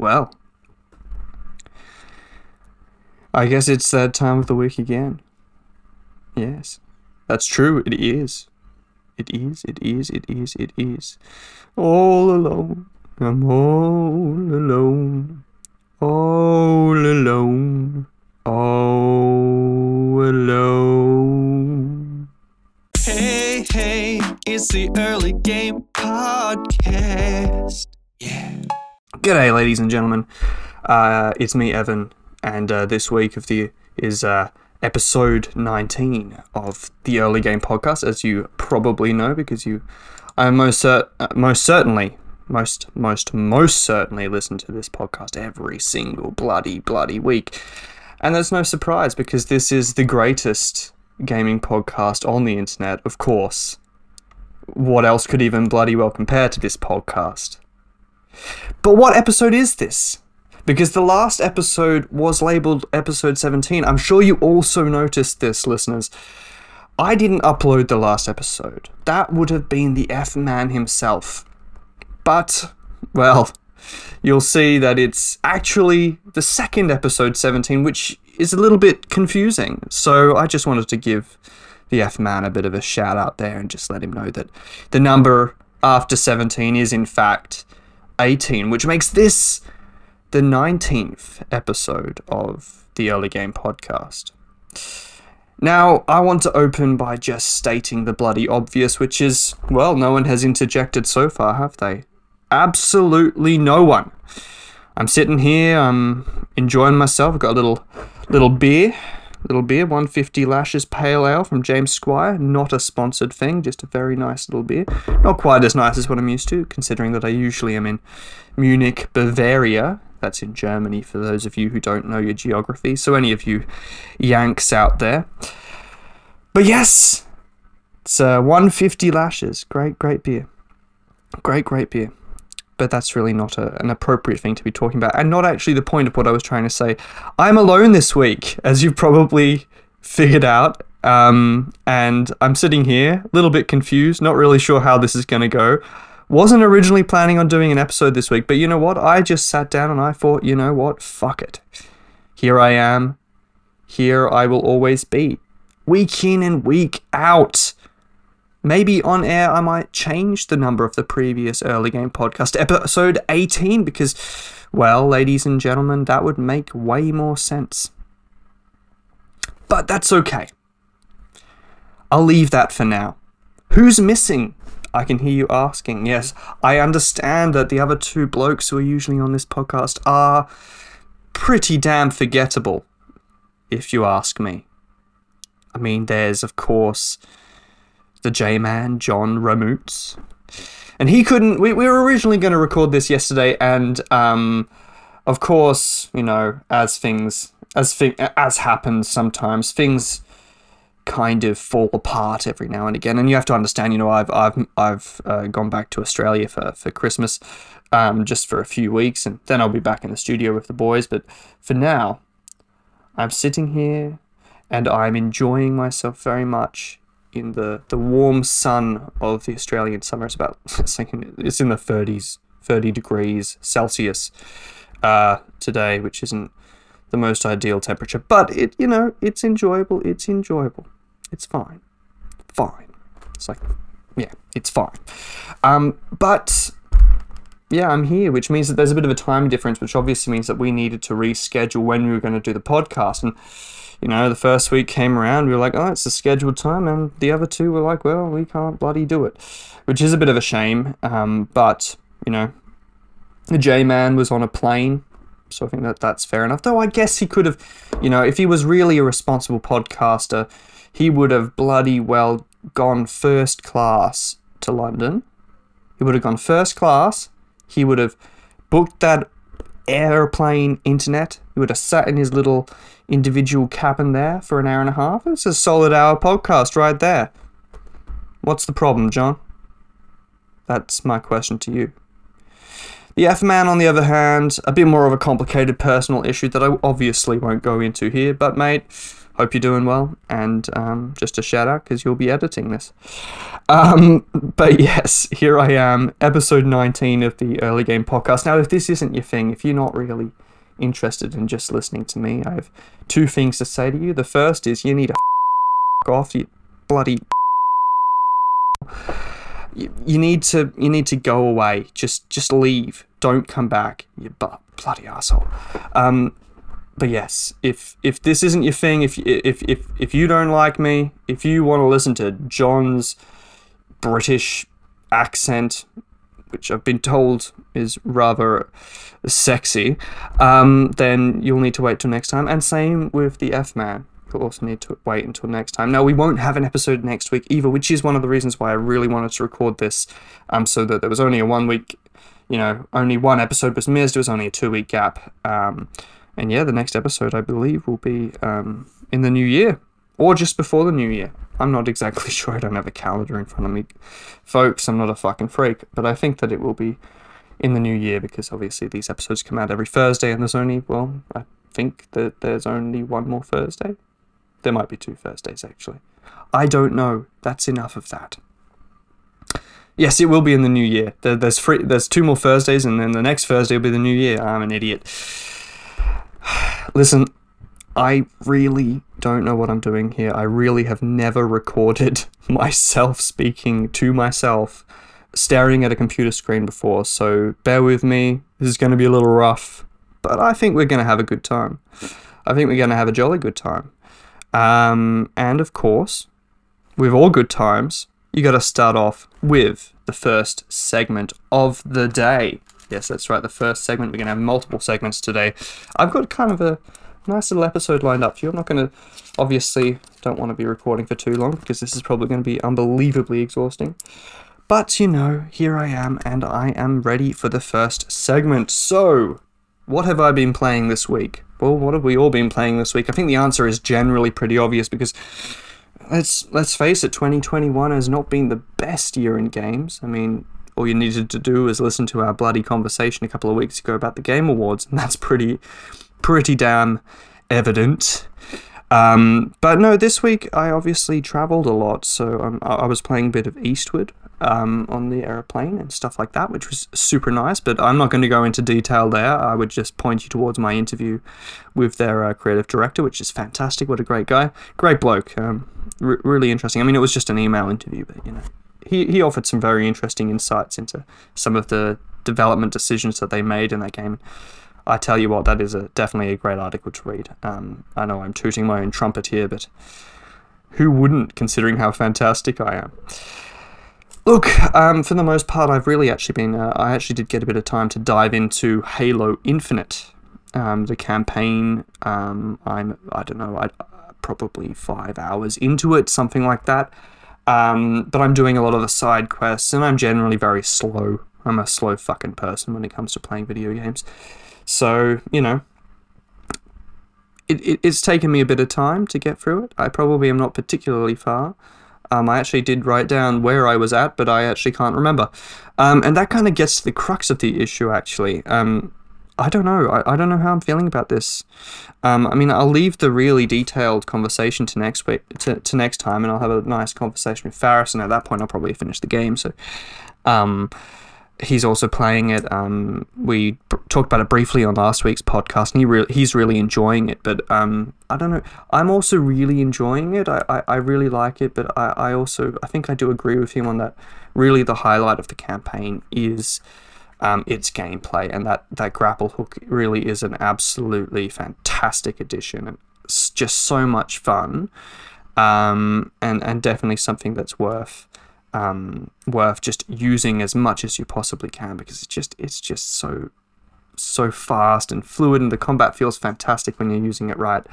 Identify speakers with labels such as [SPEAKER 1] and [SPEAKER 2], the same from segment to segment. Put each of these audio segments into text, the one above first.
[SPEAKER 1] Well, I guess it's that time of the week again. Yes, that's true. It is. It is. It is. It is. It is. All alone. I'm all alone. All alone. All alone.
[SPEAKER 2] Hey, hey, it's the early game podcast.
[SPEAKER 1] G'day, ladies and gentlemen. Uh, it's me, Evan, and uh, this week of the is uh, episode 19 of the Early Game Podcast, as you probably know, because you, I most uh, most certainly, most most most certainly listen to this podcast every single bloody bloody week, and that's no surprise because this is the greatest gaming podcast on the internet, of course. What else could even bloody well compare to this podcast? But what episode is this? Because the last episode was labeled episode 17. I'm sure you also noticed this, listeners. I didn't upload the last episode. That would have been the F man himself. But, well, you'll see that it's actually the second episode 17, which is a little bit confusing. So I just wanted to give the F man a bit of a shout out there and just let him know that the number after 17 is in fact 18, which makes this the 19th episode of the Early Game Podcast. Now, I want to open by just stating the bloody obvious, which is, well, no one has interjected so far, have they? Absolutely no one. I'm sitting here, I'm enjoying myself. I've got a little little beer, little beer, 150 Lashes Pale Ale from James Squire. Not a sponsored thing, just a very nice little beer. Not quite as nice as what I'm used to, considering that I usually am in Munich, Bavaria. That's in Germany for those of you who don't know your geography. So, any of you Yanks out there. But yes, it's uh, 150 Lashes. Great, great beer. Great, great beer but that's really not a, an appropriate thing to be talking about, and not actually the point of what I was trying to say. I'm alone this week, as you've probably figured out, um, and I'm sitting here, a little bit confused, not really sure how this is going to go. Wasn't originally planning on doing an episode this week, but you know what? I just sat down and I thought, you know what? Fuck it. Here I am. Here I will always be. Week in and week out. Maybe on air, I might change the number of the previous early game podcast, episode 18, because, well, ladies and gentlemen, that would make way more sense. But that's okay. I'll leave that for now. Who's missing? I can hear you asking. Yes, I understand that the other two blokes who are usually on this podcast are pretty damn forgettable, if you ask me. I mean, there's, of course, the J Man, John Ramoots. And he couldn't. We, we were originally going to record this yesterday, and um, of course, you know, as things as thing as happens sometimes, things kind of fall apart every now and again. And you have to understand, you know, I've I've I've uh, gone back to Australia for for Christmas, um, just for a few weeks, and then I'll be back in the studio with the boys. But for now, I'm sitting here, and I'm enjoying myself very much in the, the warm sun of the Australian summer. It's about it's, like it's in the 30s, 30 degrees Celsius uh, today, which isn't the most ideal temperature, but it you know it's enjoyable. It's enjoyable. It's fine, fine. It's like yeah, it's fine. Um, but yeah, I'm here, which means that there's a bit of a time difference, which obviously means that we needed to reschedule when we were going to do the podcast and you know, the first week came around, we were like, oh, it's the scheduled time, and the other two were like, well, we can't bloody do it, which is a bit of a shame. Um, but you know, the J Man was on a plane, so I think that that's fair enough. Though I guess he could have, you know, if he was really a responsible podcaster, he would have bloody well gone first class to London. He would have gone first class. He would have booked that airplane internet. He would have sat in his little individual cabin there for an hour and a half. It's a solid hour podcast right there. What's the problem, John? That's my question to you. The F Man, on the other hand, a bit more of a complicated personal issue that I obviously won't go into here, but mate, hope you're doing well, and um, just a shout out because you'll be editing this. Um, but yes, here I am, episode 19 of the Early Game Podcast. Now, if this isn't your thing, if you're not really interested in just listening to me, I have two things to say to you. The first is you need to off, you bloody you, you need to you need to go away. Just just leave. Don't come back. You bloody asshole. Um, but yes, if if this isn't your thing, if if if if you don't like me, if you want to listen to John's British accent, which I've been told is rather sexy, um, then you'll need to wait till next time. And same with the F Man. You'll also need to wait until next time. Now we won't have an episode next week either, which is one of the reasons why I really wanted to record this, um, so that there was only a one week, you know, only one episode was missed. It was only a two week gap. Um, and yeah, the next episode I believe will be um, in the new year or just before the new year. I'm not exactly sure. I don't have a calendar in front of me, folks. I'm not a fucking freak, but I think that it will be in the new year because obviously these episodes come out every Thursday, and there's only well, I think that there's only one more Thursday. There might be two Thursdays actually. I don't know. That's enough of that. Yes, it will be in the new year. There's free, There's two more Thursdays, and then the next Thursday will be the new year. I'm an idiot. Listen, I really don't know what I'm doing here. I really have never recorded myself speaking to myself staring at a computer screen before, so bear with me. This is going to be a little rough, but I think we're going to have a good time. I think we're going to have a jolly good time. Um, and of course, with all good times, you got to start off with the first segment of the day. Yes, that's right, the first segment. We're going to have multiple segments today. I've got kind of a nice little episode lined up for you. I'm not going to, obviously, don't want to be recording for too long because this is probably going to be unbelievably exhausting. But you know, here I am, and I am ready for the first segment. So, what have I been playing this week? Well, what have we all been playing this week? I think the answer is generally pretty obvious because let's let's face it, 2021 has not been the best year in games. I mean, all you needed to do was listen to our bloody conversation a couple of weeks ago about the Game Awards, and that's pretty pretty damn evident. Um, but no, this week I obviously travelled a lot, so um, I I was playing a bit of Eastward um, on the aeroplane and stuff like that, which was super nice. But I'm not going to go into detail there. I would just point you towards my interview with their uh, creative director, which is fantastic. What a great guy, great bloke, um, r- really interesting. I mean, it was just an email interview, but you know, he he offered some very interesting insights into some of the development decisions that they made in that game. I tell you what, that is a definitely a great article to read. Um, I know I'm tooting my own trumpet here, but who wouldn't, considering how fantastic I am? Look, um, for the most part, I've really actually been. Uh, I actually did get a bit of time to dive into Halo Infinite, um, the campaign. Um, I'm, I don't know, I probably five hours into it, something like that. Um, but I'm doing a lot of the side quests, and I'm generally very slow. I'm a slow fucking person when it comes to playing video games. So, you know, it, it, it's taken me a bit of time to get through it. I probably am not particularly far. Um, I actually did write down where I was at, but I actually can't remember. Um, and that kind of gets to the crux of the issue, actually. Um, I don't know. I, I don't know how I'm feeling about this. Um, I mean, I'll leave the really detailed conversation to next week, to, to next time, and I'll have a nice conversation with Faris, and at that point, I'll probably finish the game. So, um, he's also playing it. Um, we b- talked about it briefly on last week's podcast, and he re- he's really enjoying it. But um, I don't know. I'm also really enjoying it. I, I, I really like it, but I, I also I think I do agree with him on that. Really, the highlight of the campaign is um, its gameplay, and that that grapple hook really is an absolutely fantastic addition, and it's just so much fun. Um, and and definitely something that's worth um, worth just using as much as you possibly can because it's just it's just so so fast and fluid and the combat feels fantastic when you're using it right.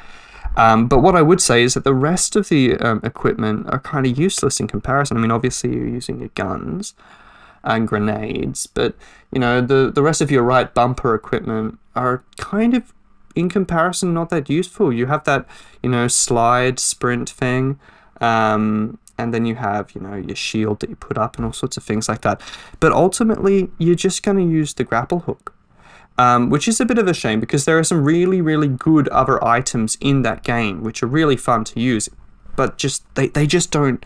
[SPEAKER 1] Um, but what I would say is that the rest of the um, equipment are kind of useless in comparison. I mean, obviously you're using your guns and grenades, but you know the the rest of your right bumper equipment are kind of in comparison not that useful. You have that you know slide sprint thing. Um, and then you have you know your shield that you put up and all sorts of things like that. But ultimately, you're just going to use the grapple hook. Um, which is a bit of a shame because there are some really, really good other items in that game which are really fun to use, but just they, they just don't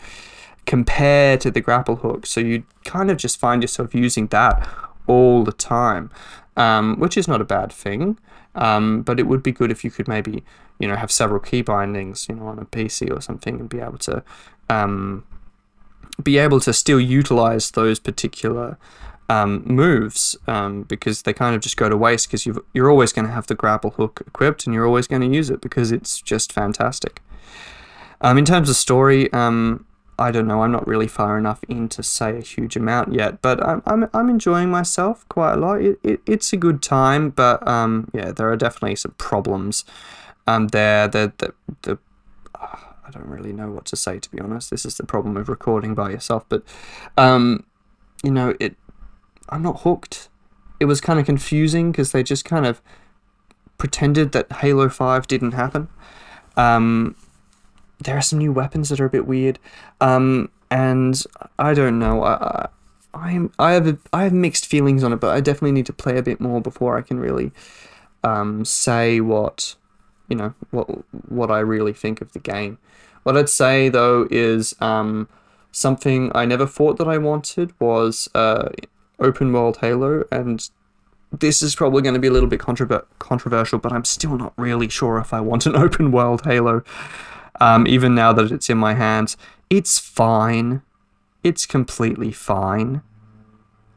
[SPEAKER 1] compare to the grapple hook. So you kind of just find yourself using that all the time, um, which is not a bad thing. Um, but it would be good if you could maybe, you know, have several key bindings, you know, on a PC or something, and be able to, um, be able to still utilize those particular um, moves um, because they kind of just go to waste because you you're always going to have the grapple hook equipped and you're always going to use it because it's just fantastic. Um, in terms of story, um, I don't know. I'm not really far enough in to say a huge amount yet, but I'm I'm, I'm enjoying myself quite a lot. It, it it's a good time, but um yeah, there are definitely some problems um there. The the the I don't really know what to say to be honest. This is the problem of recording by yourself, but um you know it. I'm not hooked. It was kind of confusing because they just kind of pretended that Halo Five didn't happen. Um, there are some new weapons that are a bit weird, um, and I don't know. I, I, I have a, I have mixed feelings on it, but I definitely need to play a bit more before I can really um, say what you know what what I really think of the game. What I'd say though is um, something I never thought that I wanted was uh, open world Halo, and this is probably going to be a little bit controver- controversial, but I'm still not really sure if I want an open world Halo um, even now that it's in my hands. It's fine. It's completely fine.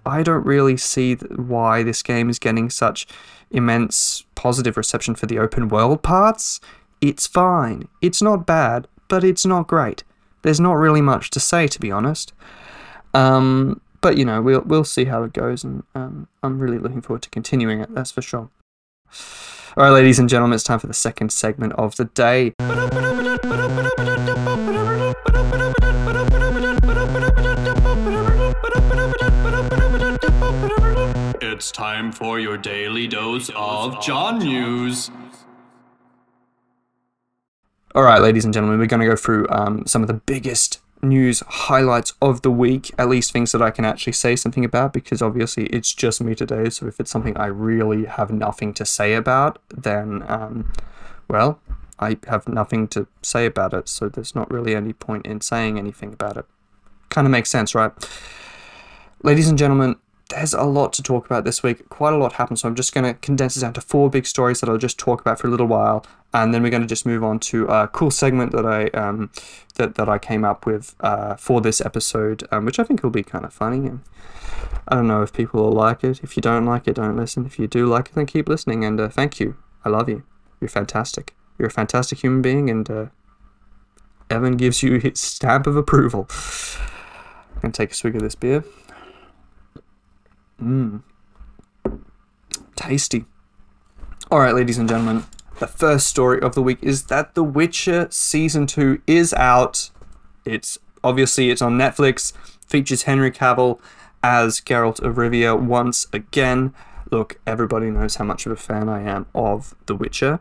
[SPEAKER 1] I don't really see why this game is getting such immense positive reception for the open world parts. It's fine. It's not bad, but it's not great. There's not really much to say, to be honest. Um, but you know, we'll we'll see how it goes, and um, I'm really looking forward to continuing it. That's for sure. All right, ladies and gentlemen, it's time for the second segment of the day.
[SPEAKER 2] It's time for your daily dose of John News.
[SPEAKER 1] All right, ladies and gentlemen, we're going to go through um, some of the biggest news highlights of the week, at least things that I can actually say something about, because obviously it's just me today. So if it's something I really have nothing to say about, then, um, well, I have nothing to say about it. So there's not really any point in saying anything about it. Kind of makes sense, right? Ladies and gentlemen, there's a lot to talk about this week. Quite a lot happened, so I'm just going to condense it down to four big stories that I'll just talk about for a little while, and then we're going to just move on to a cool segment that I um, that that I came up with uh, for this episode, um, which I think will be kind of funny. And I don't know if people will like it. If you don't like it, don't listen. If you do like it, then keep listening. And uh, thank you. I love you. You're fantastic. You're a fantastic human being, and uh, Evan gives you his stamp of approval. I'm gonna take a swig of this beer. Mmm. Tasty. All right, ladies and gentlemen, the first story of the week is that The Witcher season 2 is out. It's obviously it's on Netflix. Features Henry Cavill as Geralt of Rivia once again. Look, everybody knows how much of a fan I am of The Witcher.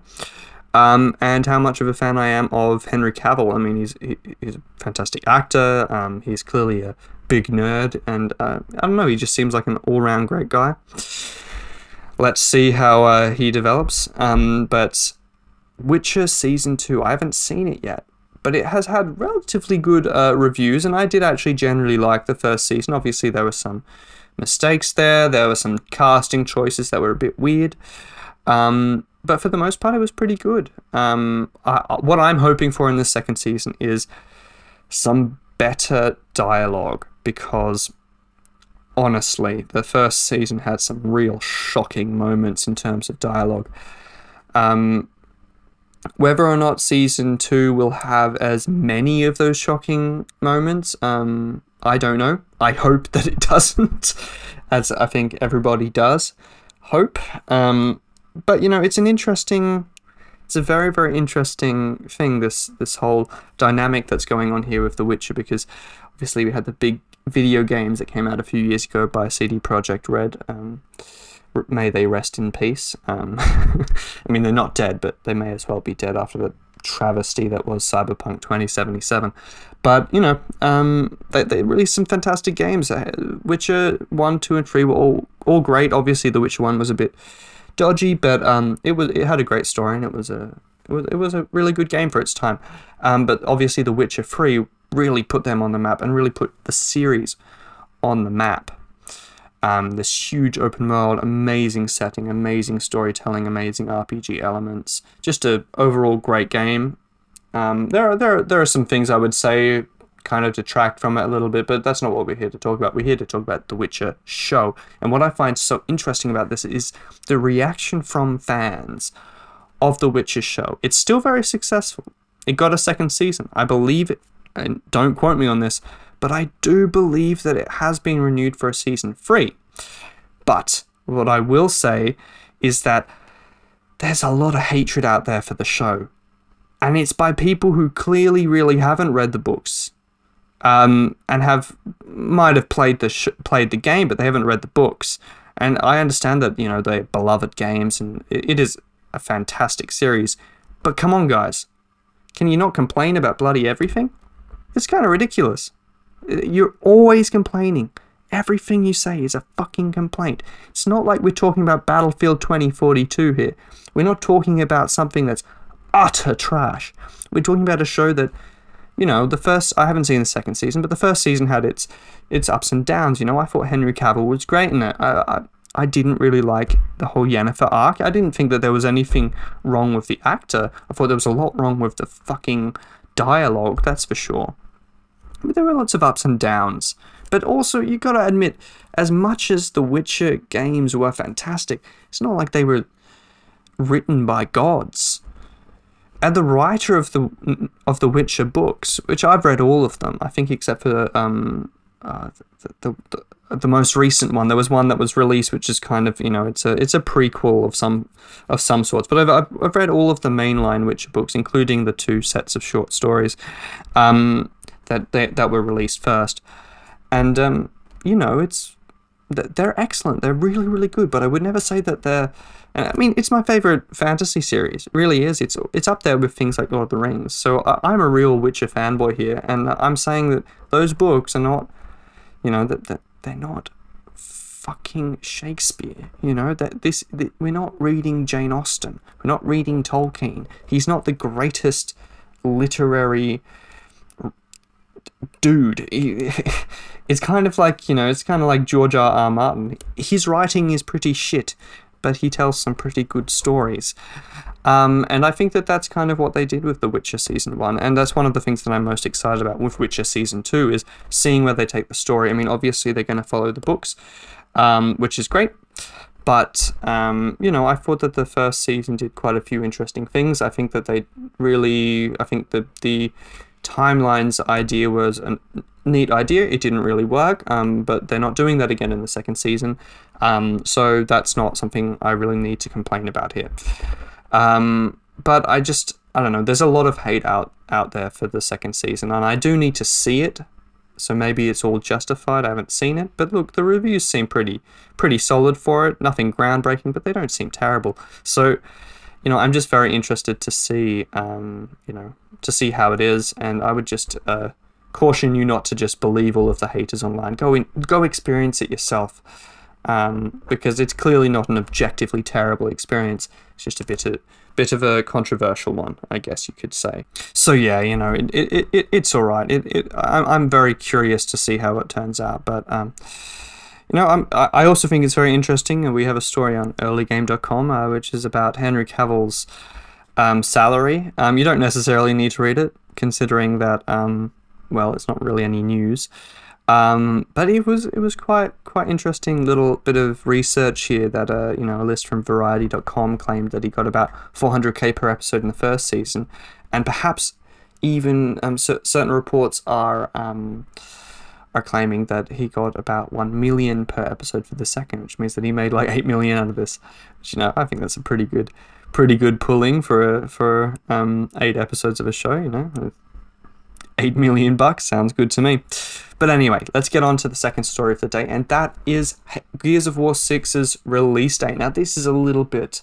[SPEAKER 1] Um, and how much of a fan I am of Henry Cavill. I mean, he's he, he's a fantastic actor. Um, he's clearly a big nerd, and uh, I don't know, he just seems like an all round great guy. Let's see how uh, he develops. Um, but Witcher Season 2, I haven't seen it yet, but it has had relatively good uh, reviews, and I did actually generally like the first season. Obviously, there were some mistakes there, there were some casting choices that were a bit weird. Um, but for the most part, it was pretty good. Um, I, what I'm hoping for in the second season is some better dialogue because honestly, the first season had some real shocking moments in terms of dialogue. Um, whether or not season two will have as many of those shocking moments, um, I don't know. I hope that it doesn't, as I think everybody does hope. Um, but you know, it's an interesting. It's a very, very interesting thing. This this whole dynamic that's going on here with The Witcher, because obviously we had the big video games that came out a few years ago by CD Projekt Red. Um, may they rest in peace. Um, I mean, they're not dead, but they may as well be dead after the travesty that was Cyberpunk 2077. But you know, um, they, they released some fantastic games. Uh, Witcher one, two, and three were all all great. Obviously, The Witcher one was a bit dodgy, but um, it was it had a great story and it was a it was, it was a really good game for its time. Um, but obviously, The Witcher three really put them on the map and really put the series on the map. Um, this huge open world, amazing setting, amazing storytelling, amazing RPG elements. Just a overall great game. Um, there are there there are some things I would say kind of detract from it a little bit, but that's not what we're here to talk about. We're here to talk about The Witcher show. And what I find so interesting about this is the reaction from fans of The Witcher show. It's still very successful. It got a second season. I believe it, and don't quote me on this, but I do believe that it has been renewed for a season three. But what I will say is that there's a lot of hatred out there for the show. And it's by people who clearly really haven't read the books um, and have might have played the sh- played the game, but they haven't read the books. And I understand that you know they're beloved games, and it, it is a fantastic series. But come on, guys, can you not complain about bloody everything? It's kind of ridiculous. Uh, you're always complaining. Everything you say is a fucking complaint. It's not like we're talking about Battlefield 2042 here. We're not talking about something that's utter trash. We're talking about a show that, you know, the first I haven't seen the second season, but the first season had its its ups and downs. You know, I thought Henry Cavill was great in it. I, I I didn't really like the whole Yennefer arc. I didn't think that there was anything wrong with the actor. I thought there was a lot wrong with the fucking dialogue, that's for sure. There were lots of ups and downs. But also, you gotta admit, as much as the Witcher games were fantastic, it's not like they were written by gods. And the writer of the of the Witcher books, which I've read all of them, I think except for um, uh, the, the, the the most recent one. There was one that was released, which is kind of you know it's a it's a prequel of some of some sorts. But I've I've read all of the mainline Witcher books, including the two sets of short stories um, that they, that were released first. And um, you know it's they're excellent. They're really really good. But I would never say that they're. I mean, it's my favorite fantasy series. It really is. It's it's up there with things like Lord of the Rings. So I'm a real Witcher fanboy here, and I'm saying that those books are not, you know, that, that they're not fucking Shakespeare. You know that this that we're not reading Jane Austen. We're not reading Tolkien. He's not the greatest literary dude. It's kind of like you know, it's kind of like George R. R. Martin. His writing is pretty shit, but he tells some pretty good stories. Um, and I think that that's kind of what they did with The Witcher season one, and that's one of the things that I'm most excited about with Witcher season two is seeing where they take the story. I mean, obviously they're going to follow the books, um, which is great. But um, you know, I thought that the first season did quite a few interesting things. I think that they really, I think that the timelines idea was a neat idea. It didn't really work, um, but they're not doing that again in the second season. Um, so that's not something I really need to complain about here. Um, but I just, I don't know. There's a lot of hate out out there for the second season, and I do need to see it. So maybe it's all justified. I haven't seen it, but look, the reviews seem pretty pretty solid for it. Nothing groundbreaking, but they don't seem terrible. So, you know, I'm just very interested to see, um, you know, to see how it is, and I would just uh, caution you not to just believe all of the haters online. Go in, go experience it yourself, um, because it's clearly not an objectively terrible experience. It's just a bit of bit of a controversial one, I guess you could say. So yeah, you know, it, it, it it's all right. It, it I'm, I'm very curious to see how it turns out, but um, you know, I'm, I also think it's very interesting, and we have a story on earlygame.com, uh, which is about Henry Cavill's um, salary. Um, you don't necessarily need to read it, considering that, um, well, it's not really any news. Um, but it was it was quite quite interesting little bit of research here that uh, you know a list from Variety.com claimed that he got about 400k per episode in the first season, and perhaps even um, certain reports are um, are claiming that he got about one million per episode for the second, which means that he made like eight million out of this. Which you know I think that's a pretty good pretty good pulling for for um, eight episodes of a show. You know, eight million bucks sounds good to me. But anyway, let's get on to the second story of the day, and that is Gears of War 6's release date. Now, this is a little bit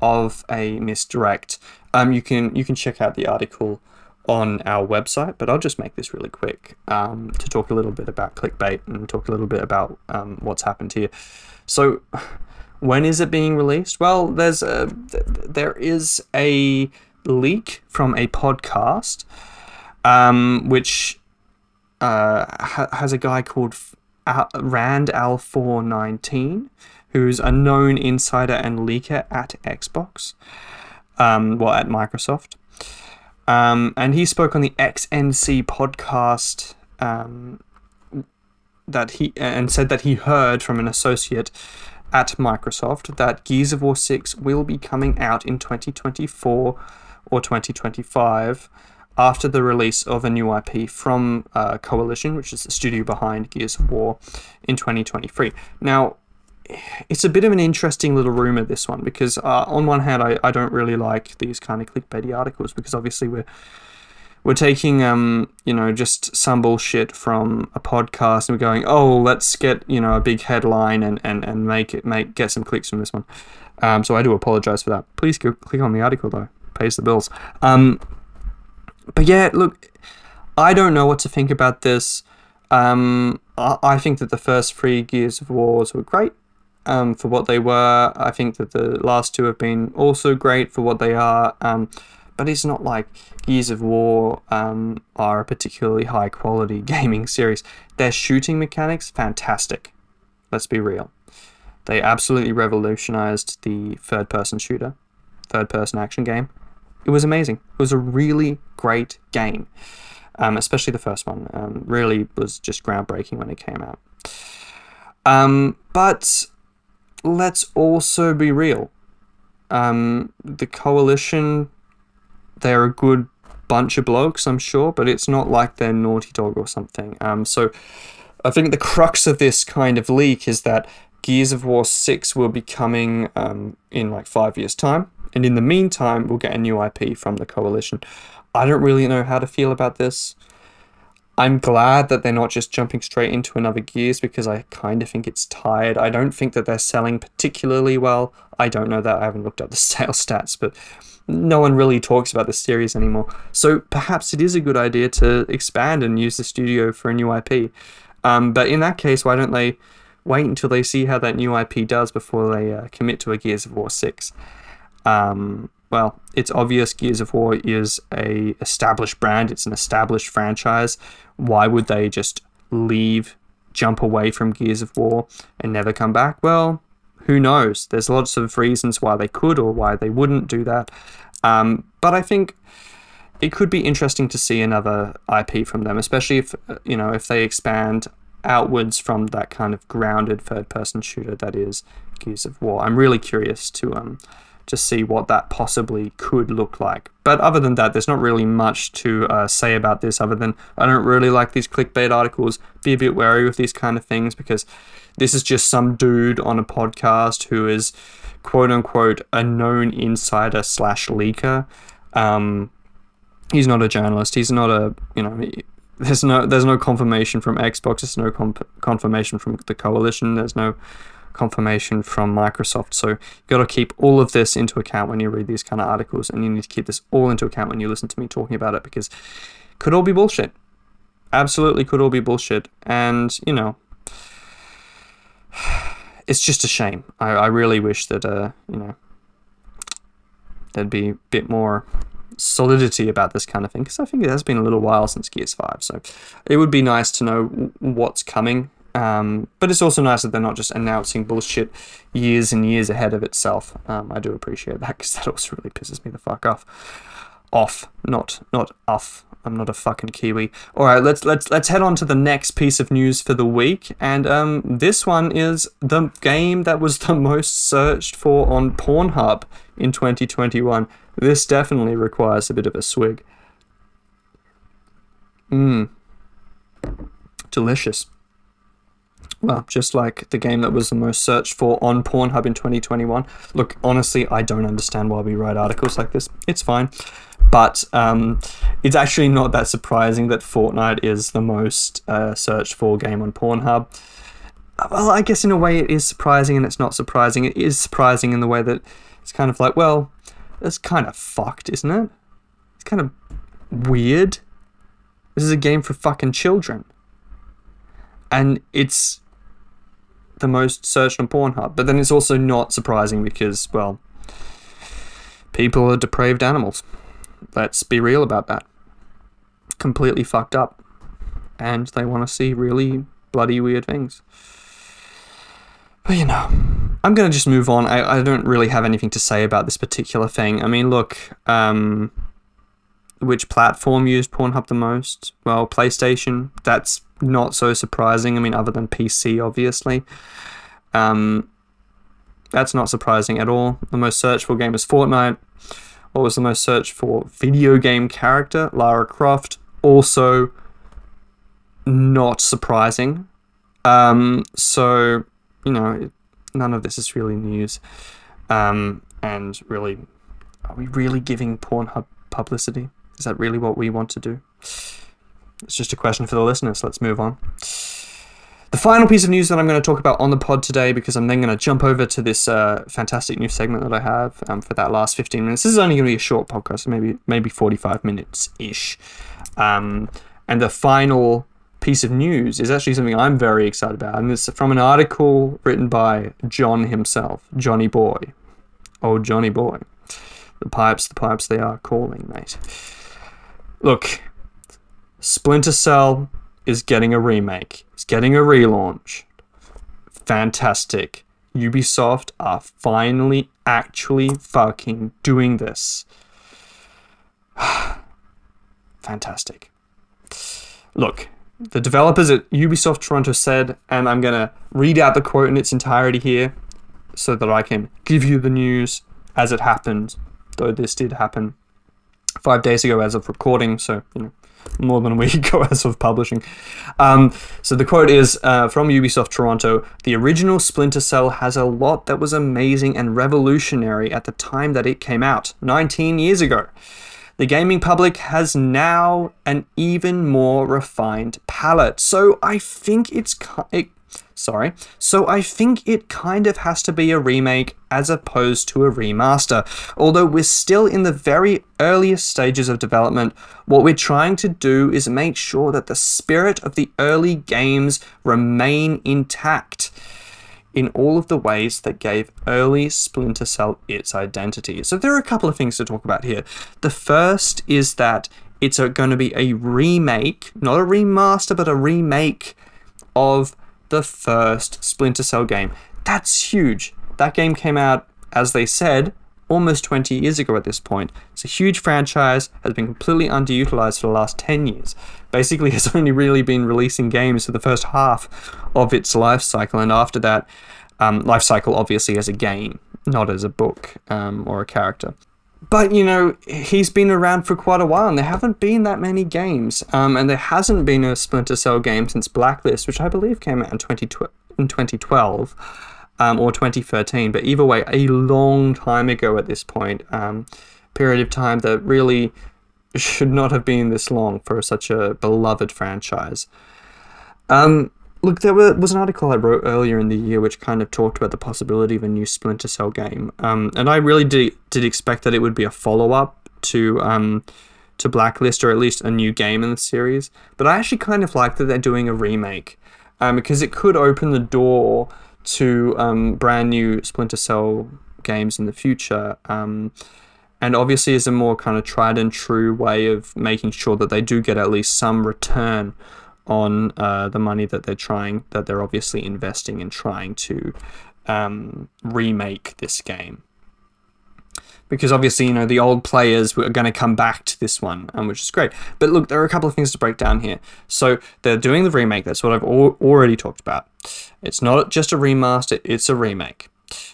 [SPEAKER 1] of a misdirect. Um, you can you can check out the article on our website, but I'll just make this really quick um, to talk a little bit about clickbait and talk a little bit about um, what's happened here. So, when is it being released? Well, there's a there is a leak from a podcast, um, which uh, ha- has a guy called Al- Rand al Thor nineteen, who's a known insider and leaker at Xbox, um, well at Microsoft. Um, and he spoke on the XNC podcast um, that he and said that he heard from an associate at Microsoft that Gears of War 6 will be coming out in 2024 or 2025 after the release of a new IP from uh, Coalition, which is the studio behind Gears of War, in 2023. Now, it's a bit of an interesting little rumor this one because uh, on one hand I, I don't really like these kind of clickbaity articles because obviously we're we're taking um you know just some bullshit from a podcast and we're going oh let's get you know a big headline and and, and make it make get some clicks from this one. Um so I do apologize for that. Please go click on the article though. Pays the bills. Um but yeah look I don't know what to think about this. Um I, I think that the first three Gears of Wars were great um, for what they were. I think that the last two have been also great for what they are. Um, but it's not like Gears of War um, are a particularly high quality gaming series. Their shooting mechanics, fantastic. Let's be real. They absolutely revolutionized the third person shooter, third person action game. It was amazing. It was a really great game, um, especially the first one. Um, really was just groundbreaking when it came out. Um, but let's also be real. Um, the coalition, they're a good bunch of blokes, I'm sure, but it's not like they're Naughty Dog or something. Um, so I think the crux of this kind of leak is that Gears of War 6 will be coming um, in like five years' time. And in the meantime, we'll get a new IP from the coalition. I don't really know how to feel about this. I'm glad that they're not just jumping straight into another Gears because I kind of think it's tired. I don't think that they're selling particularly well. I don't know that. I haven't looked up the sales stats, but no one really talks about the series anymore. So perhaps it is a good idea to expand and use the studio for a new IP. Um, but in that case, why don't they wait until they see how that new IP does before they uh, commit to a Gears of War 6? Um, well, it's obvious Gears of War is a established brand. It's an established franchise. Why would they just leave, jump away from Gears of War, and never come back? Well, who knows? There's lots of reasons why they could or why they wouldn't do that. Um, but I think it could be interesting to see another IP from them, especially if you know if they expand outwards from that kind of grounded third-person shooter that is Gears of War. I'm really curious to um to see what that possibly could look like. But other than that, there's not really much to uh, say about this other than I don't really like these clickbait articles. Be a bit wary with these kind of things because this is just some dude on a podcast who is quote unquote a known insider slash leaker. Um, he's not a journalist. He's not a you know. He, there's no there's no confirmation from Xbox. There's no comp- confirmation from the coalition. There's no confirmation from Microsoft. So you've got to keep all of this into account when you read these kind of articles, and you need to keep this all into account when you listen to me talking about it because it could all be bullshit. Absolutely could all be bullshit. And, you know, it's just a shame. I, I really wish that, uh, you know, there'd be a bit more solidity about this kind of thing because I think it has been a little while since Gears 5. So it would be nice to know what's coming um, but it's also nice that they're not just announcing bullshit years and years ahead of itself. Um, I do appreciate that because that also really pisses me the fuck off. Off, not not off. I'm not a fucking Kiwi. All right, let's let's let's head on to the next piece of news for the week, and um, this one is the game that was the most searched for on Pornhub in 2021. This definitely requires a bit of a swig. Mmm, delicious. Well, just like the game that was the most searched for on Pornhub in 2021. Look, honestly, I don't understand why we write articles like this. It's fine. But um, it's actually not that surprising that Fortnite is the most uh, searched for game on Pornhub. Well, I guess in a way it is surprising and it's not surprising. It is surprising in the way that it's kind of like, well, That's kind of fucked, isn't it? It's kind of weird. This is a game for fucking children. And it's the most searched on Pornhub. But then it's also not surprising because, well, people are depraved animals. Let's be real about that. Completely fucked up. And they want to see really bloody weird things. But you know, I'm going to just move on. I, I don't really have anything to say about this particular thing. I mean, look, um, which platform used Pornhub the most? Well, PlayStation. That's not so surprising. I mean, other than PC, obviously. Um, that's not surprising at all. The most searched for game is Fortnite. What was the most searched for video game character? Lara Croft. Also, not surprising. Um, so, you know, none of this is really news. Um, and really, are we really giving Pornhub publicity? Is that really what we want to do? It's just a question for the listeners. Let's move on. The final piece of news that I'm going to talk about on the pod today, because I'm then going to jump over to this uh, fantastic new segment that I have um, for that last 15 minutes. This is only going to be a short podcast, maybe maybe 45 minutes ish. Um, and the final piece of news is actually something I'm very excited about, and it's from an article written by John himself, Johnny Boy. Oh, Johnny Boy. The pipes, the pipes, they are calling, mate. Look, Splinter Cell is getting a remake. It's getting a relaunch. Fantastic. Ubisoft are finally actually fucking doing this. Fantastic. Look, the developers at Ubisoft Toronto said, and I'm going to read out the quote in its entirety here so that I can give you the news as it happened, though this did happen five days ago as of recording, so, you know, more than a week ago as of publishing. Um, so the quote is uh, from Ubisoft Toronto The original Splinter Cell has a lot that was amazing and revolutionary at the time that it came out, 19 years ago. The gaming public has now an even more refined palate. So I think it's it, sorry. So I think it kind of has to be a remake as opposed to a remaster. Although we're still in the very earliest stages of development, what we're trying to do is make sure that the spirit of the early games remain intact in all of the ways that gave early Splinter Cell its identity. So there are a couple of things to talk about here. The first is that it's going to be a remake, not a remaster, but a remake of the first Splinter Cell game. That's huge. That game came out, as they said, almost 20 years ago at this point. It's a huge franchise, has been completely underutilized for the last 10 years. Basically, has only really been releasing games for the first half of its life cycle, and after that, um, life cycle obviously as a game, not as a book um, or a character. But you know, he's been around for quite a while, and there haven't been that many games. Um, and there hasn't been a Splinter Cell game since Blacklist, which I believe came out in 2012. In 2012 um, or 2013, but either way, a long time ago at this point. Um, period of time that really should not have been this long for such a beloved franchise. Um, look, there was an article I wrote earlier in the year which kind of talked about the possibility of a new Splinter Cell game, um, and I really did, did expect that it would be a follow up to um, to Blacklist or at least a new game in the series. But I actually kind of like that they're doing a remake um, because it could open the door to um, brand new Splinter Cell games in the future. Um, and obviously, is a more kind of tried and true way of making sure that they do get at least some return on uh, the money that they're trying, that they're obviously investing in trying to um, remake this game. Because obviously, you know, the old players are going to come back to this one, um, which is great. But look, there are a couple of things to break down here. So they're doing the remake. That's what I've al- already talked about. It's not just a remaster, it's a remake.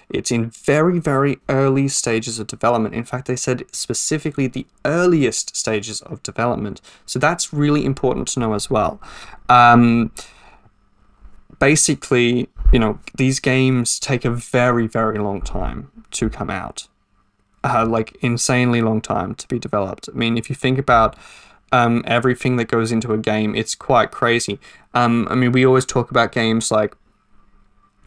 [SPEAKER 1] It's in very, very early stages of development. In fact, they said specifically the earliest stages of development. So that's really important to know as well. Um, basically, you know, these games take a very, very long time to come out. Uh, like, insanely long time to be developed. I mean, if you think about um, everything that goes into a game, it's quite crazy. Um, I mean, we always talk about games like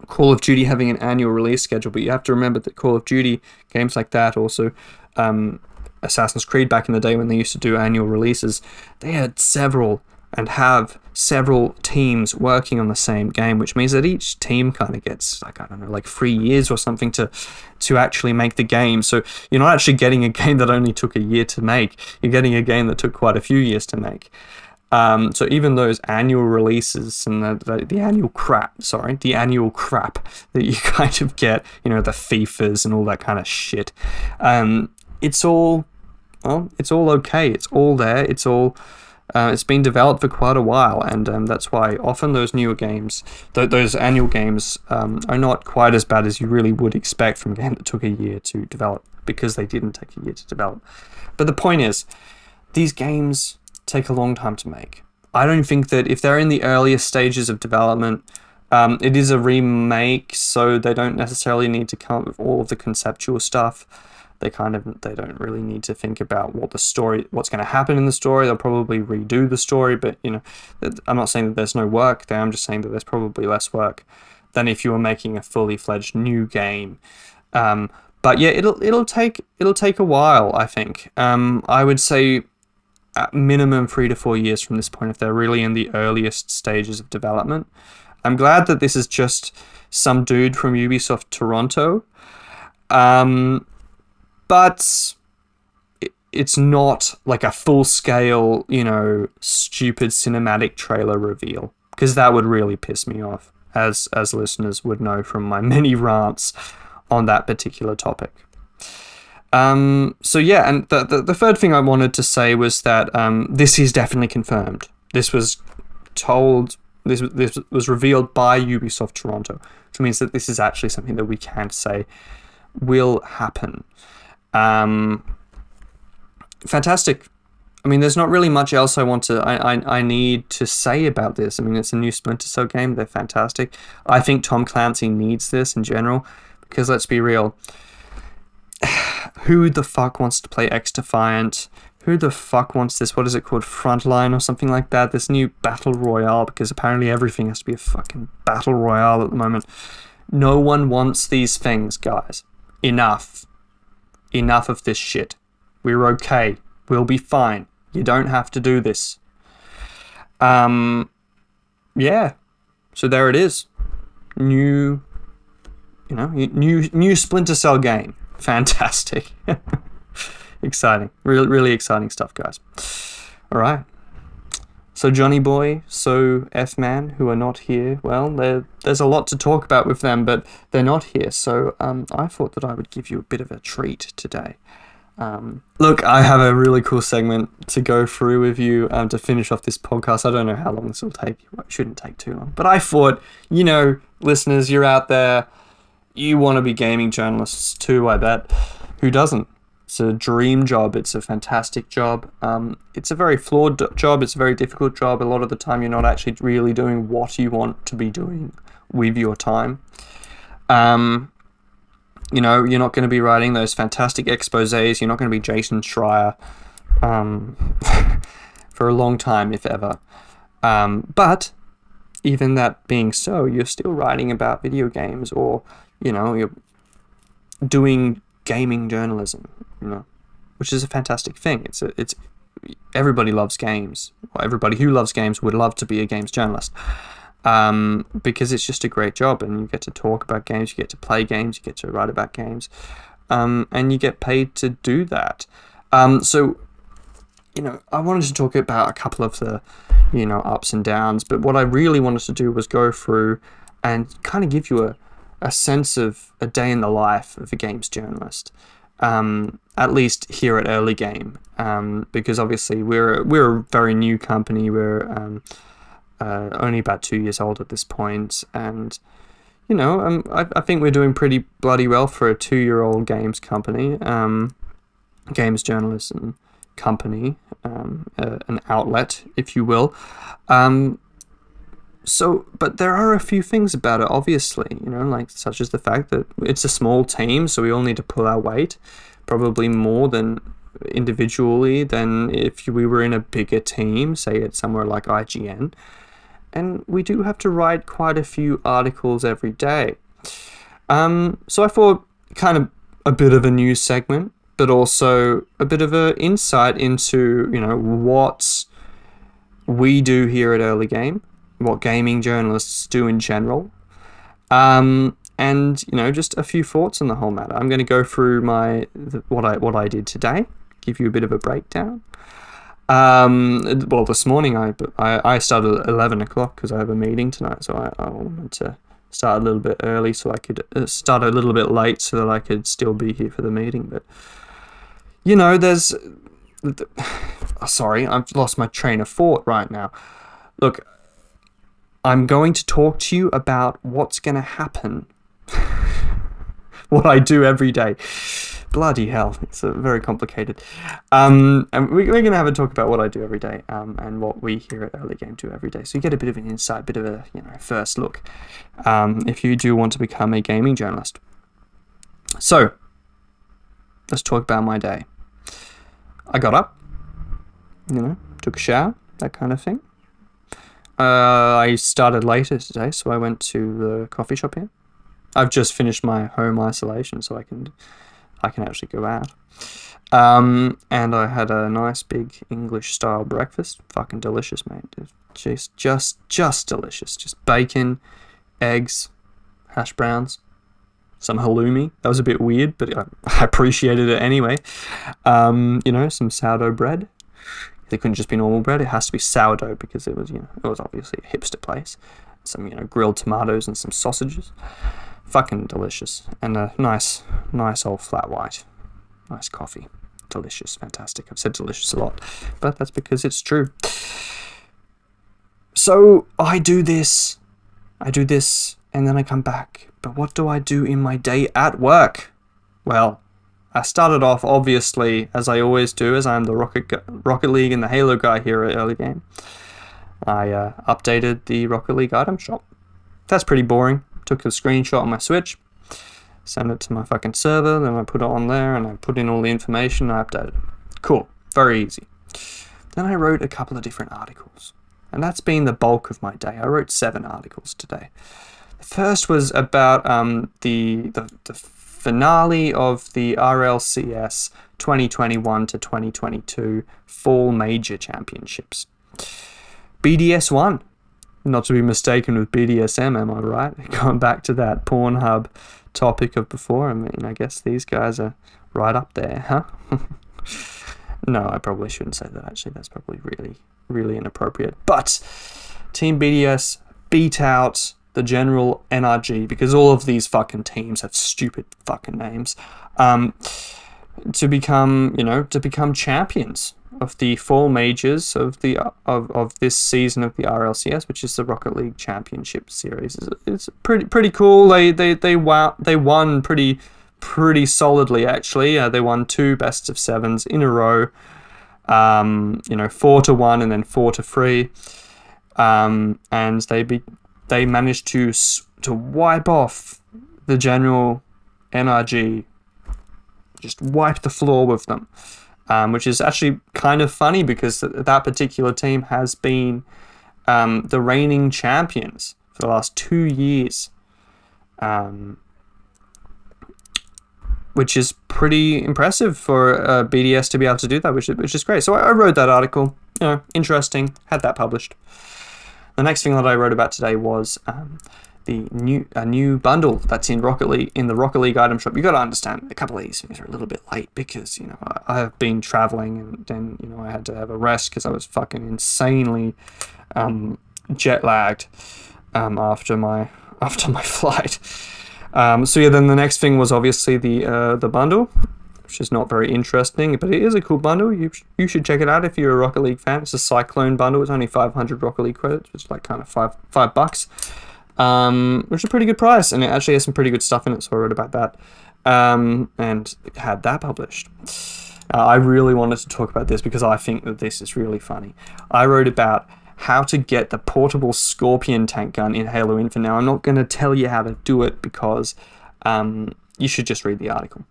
[SPEAKER 1] Call of Duty having an annual release schedule, but you have to remember that Call of Duty games like that also um, Assassin's Creed back in the day when they used to do annual releases, they had several and have several teams working on the same game, which means that each team kind of gets like I don't know, like three years or something to to actually make the game. So you're not actually getting a game that only took a year to make. You're getting a game that took quite a few years to make. Um, so even those annual releases and the, the, the, annual crap, sorry, the annual crap that you kind of get, you know, the FIFAs and all that kind of shit, um, it's all, well, it's all okay. It's all there. It's all uh, it's been developed for quite a while, and um, that's why often those newer games, th- those annual games, um, are not quite as bad as you really would expect from a game that took a year to develop because they didn't take a year to develop. But the point is, these games take a long time to make. I don't think that if they're in the earliest stages of development, um, it is a remake, so they don't necessarily need to come up with all of the conceptual stuff. They kind of they don't really need to think about what the story what's going to happen in the story. They'll probably redo the story but you know i'm not saying that there's no work there i'm just saying that there's probably less work than if you were making a fully fledged new game. Um, but yeah it'll it'll take it'll take a while i think. Um, i would say at minimum three to four years from this point if they're really in the earliest stages of development i'm glad that this is just some dude from ubisoft toronto um, but it's not like a full scale, you know, stupid cinematic trailer reveal because that would really piss me off, as as listeners would know from my many rants on that particular topic. Um, so yeah, and the, the, the third thing I wanted to say was that um, this is definitely confirmed. This was told. This this was revealed by Ubisoft Toronto, which means that this is actually something that we can say will happen. Um, fantastic. I mean, there's not really much else I want to, I, I, I need to say about this. I mean, it's a new Splinter Cell game. They're fantastic. I think Tom Clancy needs this in general because let's be real. Who the fuck wants to play XDefiant? Who the fuck wants this? What is it called? Frontline or something like that? This new battle royale because apparently everything has to be a fucking battle royale at the moment. No one wants these things, guys. Enough enough of this shit. We're okay. We'll be fine. You don't have to do this. Um, yeah. So there it is. New, you know, new new Splinter Cell game. Fantastic. exciting. Really, really exciting stuff, guys. All right. So Johnny Boy, so F Man, who are not here, well, there's a lot to talk about with them, but they're not here. So um, I thought that I would give you a bit of a treat today. Um, look, I have a really cool segment to go through with you um, to finish off this podcast. I don't know how long this will take. It shouldn't take too long. But I thought, you know, listeners, you're out there. You want to be gaming journalists too, I bet. Who doesn't? It's a dream job. It's a fantastic job. Um, it's a very flawed job. It's a very difficult job. A lot of the time, you're not actually really doing what you want to be doing with your time. Um, you know, you're not going to be writing those fantastic exposés. You're not going to be Jason Schreier um, for a long time, if ever. Um, but even that being so, you're still writing about video games, or you know, you're doing gaming journalism, you know, which is a fantastic thing. It's a, it's everybody loves games. Well, everybody who loves games would love to be a games journalist. Um, because it's just a great job, and you get to talk about games, you get to play games, you get to write about games, um, and you get paid to do that. Um, so, you know, I wanted to talk about a couple of the, you know, ups and downs, but what I really wanted to do was go through and kind of give you a, a sense of a day in the life of a games journalist. Um, at least here at Early Game, um, because obviously we're we're a very new company. We're um, uh, only about two years old at this point, and you know, um, I, I think we're doing pretty bloody well for a two-year-old games company, um, games journalism company, um, uh, an outlet, if you will. So, but there are a few things about it, obviously, you know, like such as the fact that it's a small team, so we all need to pull our weight, probably more than individually than if we were in a bigger team, say at somewhere like IGN. And we do have to write quite a few articles every day. Um, so I thought kind of a bit of a news segment, but also a bit of an insight into you know what we do here at Early Game, what gaming journalists do in general, um, and you know just a few thoughts on the whole matter. I'm going to go through my the, what I what I did today, give you a bit of a breakdown. Um, well, this morning I, I, I started at 11 o'clock because I have a meeting tonight, so I, I wanted to start a little bit early so I could uh, start a little bit late so that I could still be here for the meeting. But, you know, there's. Sorry, I've lost my train of thought right now. Look, I'm going to talk to you about what's going to happen. what I do every day. Bloody hell, it's very complicated. Um, and we, we're going to have a talk about what I do every day um, and what we here at Early Game do every day. So you get a bit of an insight, bit of a you know first look um, if you do want to become a gaming journalist. So let's talk about my day. I got up, you know, took a shower, that kind of thing. Uh, I started later today, so I went to the coffee shop here. I've just finished my home isolation, so I can I can actually go out. Um, and I had a nice big English style breakfast. Fucking delicious, mate. Just, just, just delicious. Just bacon, eggs, hash browns, some halloumi. That was a bit weird, but I, appreciated it anyway. Um, you know, some sourdough bread. It couldn't just be normal bread. It has to be sourdough because it was, you know, it was obviously a hipster place. Some, you know, grilled tomatoes and some sausages fucking delicious. And a nice, nice old flat white. Nice coffee. Delicious, fantastic. I've said delicious a lot, but that's because it's true. So I do this, I do this, and then I come back. But what do I do in my day at work? Well, I started off obviously as I always do, as I'm the Rocket Rocket League and the Halo guy here at Early Game. I uh, updated the Rocket League item shop. That's pretty boring took a screenshot on my Switch, sent it to my fucking server, then I put it on there and I put in all the information I updated. Cool, very easy. Then I wrote a couple of different articles, and that's been the bulk of my day. I wrote seven articles today. The first was about um, the, the, the finale of the RLCS 2021 to 2022 Fall Major Championships. BDS 1, not to be mistaken with BDSM, am I right? Going back to that Pornhub topic of before, I mean, I guess these guys are right up there, huh? no, I probably shouldn't say that actually. That's probably really, really inappropriate. But Team BDS beat out the general NRG because all of these fucking teams have stupid fucking names. Um, to become, you know, to become champions of the four majors of the of, of this season of the RLCS, which is the Rocket League Championship Series. It's, it's pretty pretty cool. They they they won they won pretty pretty solidly actually. Uh, they won two best of sevens in a row. Um, you know, four to one and then four to three, um, and they be they managed to to wipe off the general NRG, just wipe the floor with them um, which is actually kind of funny because that particular team has been um, the reigning champions for the last two years, um, which is pretty impressive for uh, BDS to be able to do that, which is, which is great. So I, I wrote that article, you know, interesting, had that published. The next thing that I wrote about today was um, the new a new bundle that's in Rocket League in the Rocket League item shop. You got to understand a couple of these things are a little bit late because you know I, I have been traveling and then you know I had to have a rest because I was fucking insanely um, jet lagged um, after my after my flight. Um, so yeah, then the next thing was obviously the uh, the bundle, which is not very interesting, but it is a cool bundle. You you should check it out if you're a Rocket League fan. It's a Cyclone bundle. It's only 500 Rocket League credits, which is like kind of five five bucks um, which is a pretty good price, and it actually has some pretty good stuff in it. So I wrote about that, um, and had that published. Uh, I really wanted to talk about this because I think that this is really funny. I wrote about how to get the portable Scorpion tank gun in Halo Infinite. Now I'm not going to tell you how to do it because um, you should just read the article.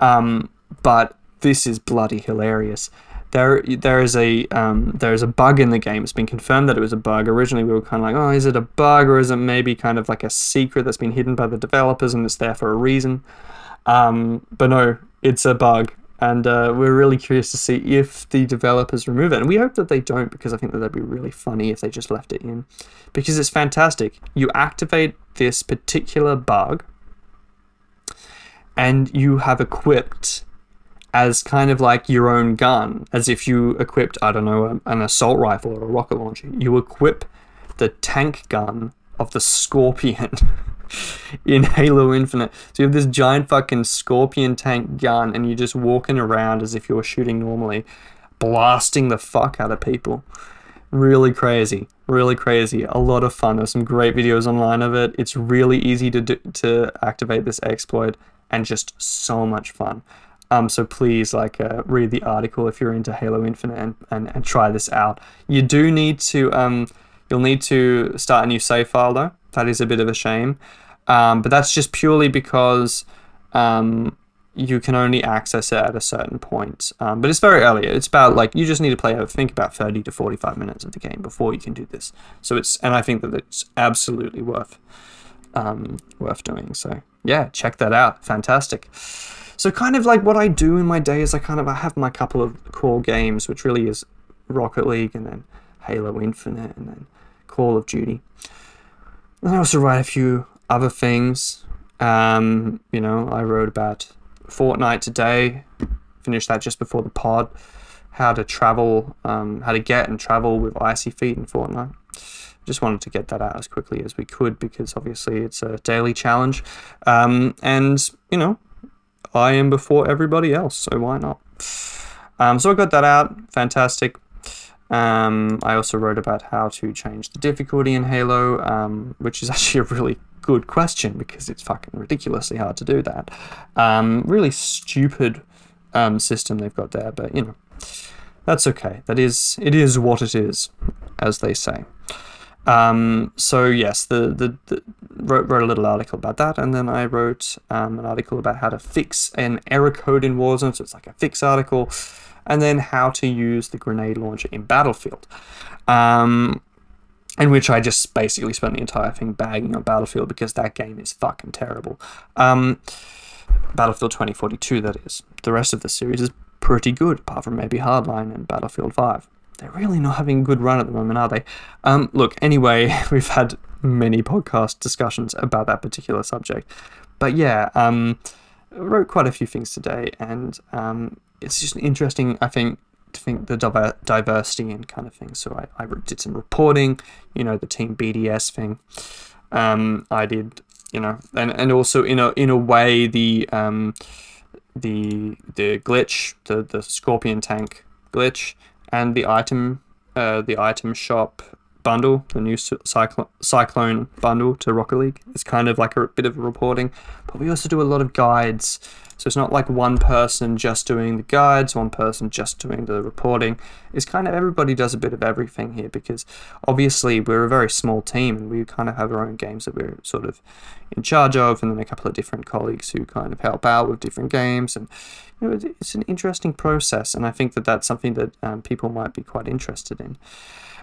[SPEAKER 1] Um, but this is bloody hilarious there there is a um, there is a bug in the game. It's been confirmed that it was a bug. Originally, we were kind of like, oh, is it a bug or is it maybe kind of like a secret that's been hidden by the developers and it's there for a reason? Um, but no, it's a bug, and uh, we're really curious to see if the developers remove it. And we hope that they don't, because I think that that'd be really funny if they just left it in, because it's fantastic. You activate this particular bug, and you have equipped as kind of like your own gun, as if you equipped, I don't know, an assault rifle or a rocket launcher. You equip the tank gun of the Scorpion in Halo Infinite. So you have this giant fucking Scorpion tank gun, and you're just walking around as if you were shooting normally, blasting the fuck out of people. Really crazy, really crazy. A lot of fun. There's some great videos online of it. It's really easy to do, to activate this exploit, and just so much fun. Um, so please, like, uh, read the article if you're into Halo Infinite and, and, and try this out. You do need to, um, you'll need to start a new save file though. That is a bit of a shame, um, but that's just purely because um, you can only access it at a certain point. Um, but it's very early. It's about like you just need to play. I think about thirty to forty-five minutes of the game before you can do this. So it's, and I think that it's absolutely worth, um, worth doing. So yeah, check that out. Fantastic. So kind of like what I do in my day is I kind of I have my couple of core games, which really is Rocket League and then Halo Infinite and then Call of Duty. And I also write a few other things. Um, you know, I wrote about Fortnite today. Finished that just before the pod. How to travel, um, how to get and travel with icy feet in Fortnite. Just wanted to get that out as quickly as we could because obviously it's a daily challenge. Um, and, you know, I am before everybody else, so why not? Um, so I got that out. Fantastic. Um, I also wrote about how to change the difficulty in Halo, um, which is actually a really good question because it's fucking ridiculously hard to do that. Um, really stupid um, system they've got there, but you know, that's okay. That is, it is what it is, as they say. Um, so yes, the, the, the wrote, wrote a little article about that, and then I wrote um, an article about how to fix an error code in Warzone. So it's like a fix article, and then how to use the grenade launcher in Battlefield. Um, in which I just basically spent the entire thing bagging on Battlefield because that game is fucking terrible. Um, Battlefield 2042, that is. The rest of the series is pretty good, apart from maybe Hardline and Battlefield 5 they're really not having a good run at the moment, are they? Um, look, anyway, we've had many podcast discussions about that particular subject. But yeah, um, wrote quite a few things today, and um, it's just interesting, I think, think the diversity and kind of thing. So I, I did some reporting, you know, the Team BDS thing. Um, I did, you know, and, and also in a in a way the um, the the glitch, the the Scorpion tank glitch and the item uh, the item shop bundle, the new Cyclone, Cyclone bundle to Rocket League. It's kind of like a bit of a reporting, but we also do a lot of guides. So it's not like one person just doing the guides, one person just doing the reporting. It's kind of everybody does a bit of everything here because obviously we're a very small team and we kind of have our own games that we're sort of in charge of, and then a couple of different colleagues who kind of help out with different games. And you know, it's an interesting process, and I think that that's something that um, people might be quite interested in.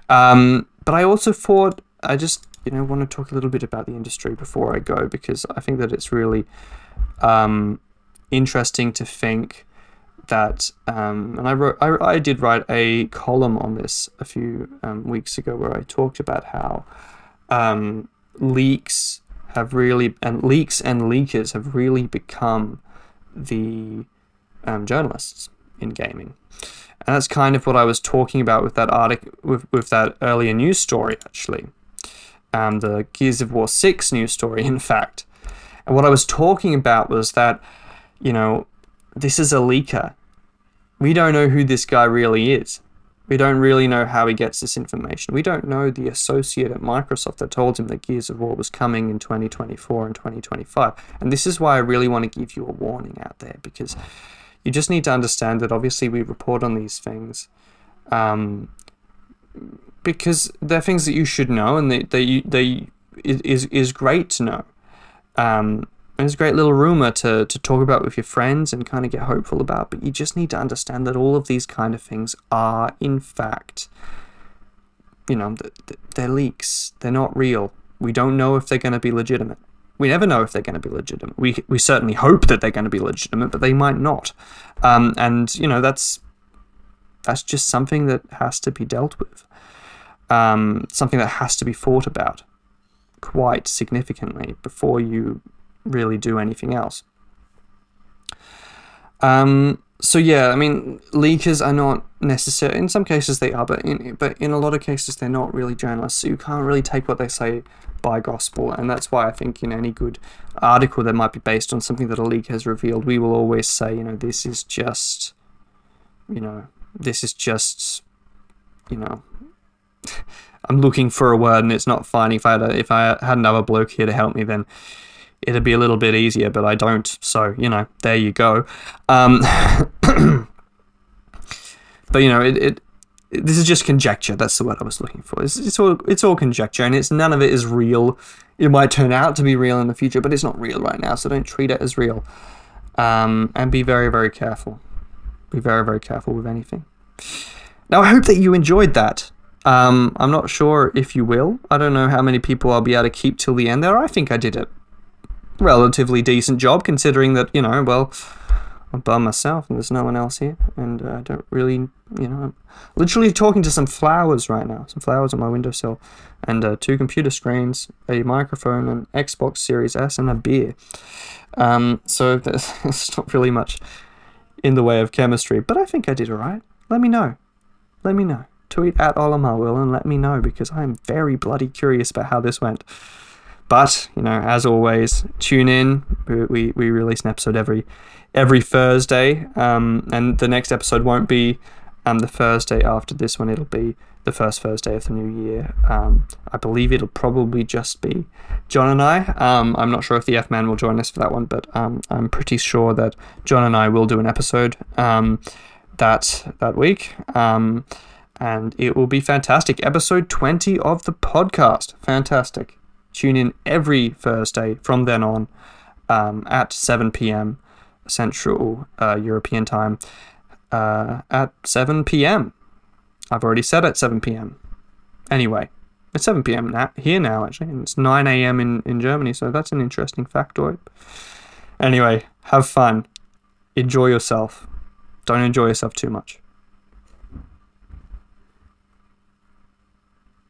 [SPEAKER 1] Um, but I also thought I just you know want to talk a little bit about the industry before I go because I think that it's really um, interesting to think that um, and I wrote I, I did write a column on this a few um, weeks ago where I talked about how um, leaks have really and leaks and leakers have really become the um, journalists in gaming and that's kind of what I was talking about with that article, with, with that earlier news story, actually. Um, the Gears of War 6 news story, in fact. And what I was talking about was that, you know, this is a leaker. We don't know who this guy really is. We don't really know how he gets this information. We don't know the associate at Microsoft that told him that Gears of War was coming in 2024 and 2025. And this is why I really want to give you a warning out there because you just need to understand that obviously we report on these things um, because they're things that you should know and they, they, they is, is great to know. Um, and it's a great little rumor to, to talk about with your friends and kind of get hopeful about, but you just need to understand that all of these kind of things are, in fact, you know, they're leaks. They're not real. We don't know if they're going to be legitimate. We never know if they're going to be legitimate. We we certainly hope that they're going to be legitimate, but they might not. Um, and you know that's that's just something that has to be dealt with. Um, something that has to be thought about quite significantly before you really do anything else. Um, so yeah, I mean, leakers are not necessary. In some cases, they are, but in but in a lot of cases, they're not really journalists. So you can't really take what they say by gospel, and that's why I think in any good article that might be based on something that a leak has revealed, we will always say, you know, this is just, you know, this is just, you know. I'm looking for a word and it's not finding. If I had a, if I had another bloke here to help me, then it'd be a little bit easier, but I don't. So, you know, there you go. Um, but, you know, it, it, this is just conjecture. That's the word I was looking for. It's, it's, all, it's all conjecture, and it's none of it is real. It might turn out to be real in the future, but it's not real right now, so don't treat it as real. Um, and be very, very careful. Be very, very careful with anything. Now, I hope that you enjoyed that. Um, I'm not sure if you will. I don't know how many people I'll be able to keep till the end there. I think I did it relatively decent job considering that, you know, well, I'm by myself and there's no one else here. And uh, I don't really, you know, I'm literally talking to some flowers right now, some flowers on my windowsill, and uh, two computer screens, a microphone, an Xbox Series S, and a beer. Um, so there's, there's not really much in the way of chemistry, but I think I did alright. Let me know. Let me know. Tweet at Olimar Will and let me know because I'm very bloody curious about how this went. But you know, as always, tune in. We, we release an episode every every Thursday, um, and the next episode won't be um, the Thursday after this one. It'll be the first Thursday of the new year. Um, I believe it'll probably just be John and I. Um, I'm not sure if the F Man will join us for that one, but um, I'm pretty sure that John and I will do an episode um, that that week. Um, and it will be fantastic. Episode 20 of the podcast. Fantastic. Tune in every Thursday from then on um, at 7 p.m. Central uh, European time uh, at 7 p.m. I've already said at 7 p.m. Anyway, it's 7 p.m. Now, here now, actually, and it's 9 a.m. In, in Germany, so that's an interesting factoid. Anyway, have fun. Enjoy yourself. Don't enjoy yourself too much.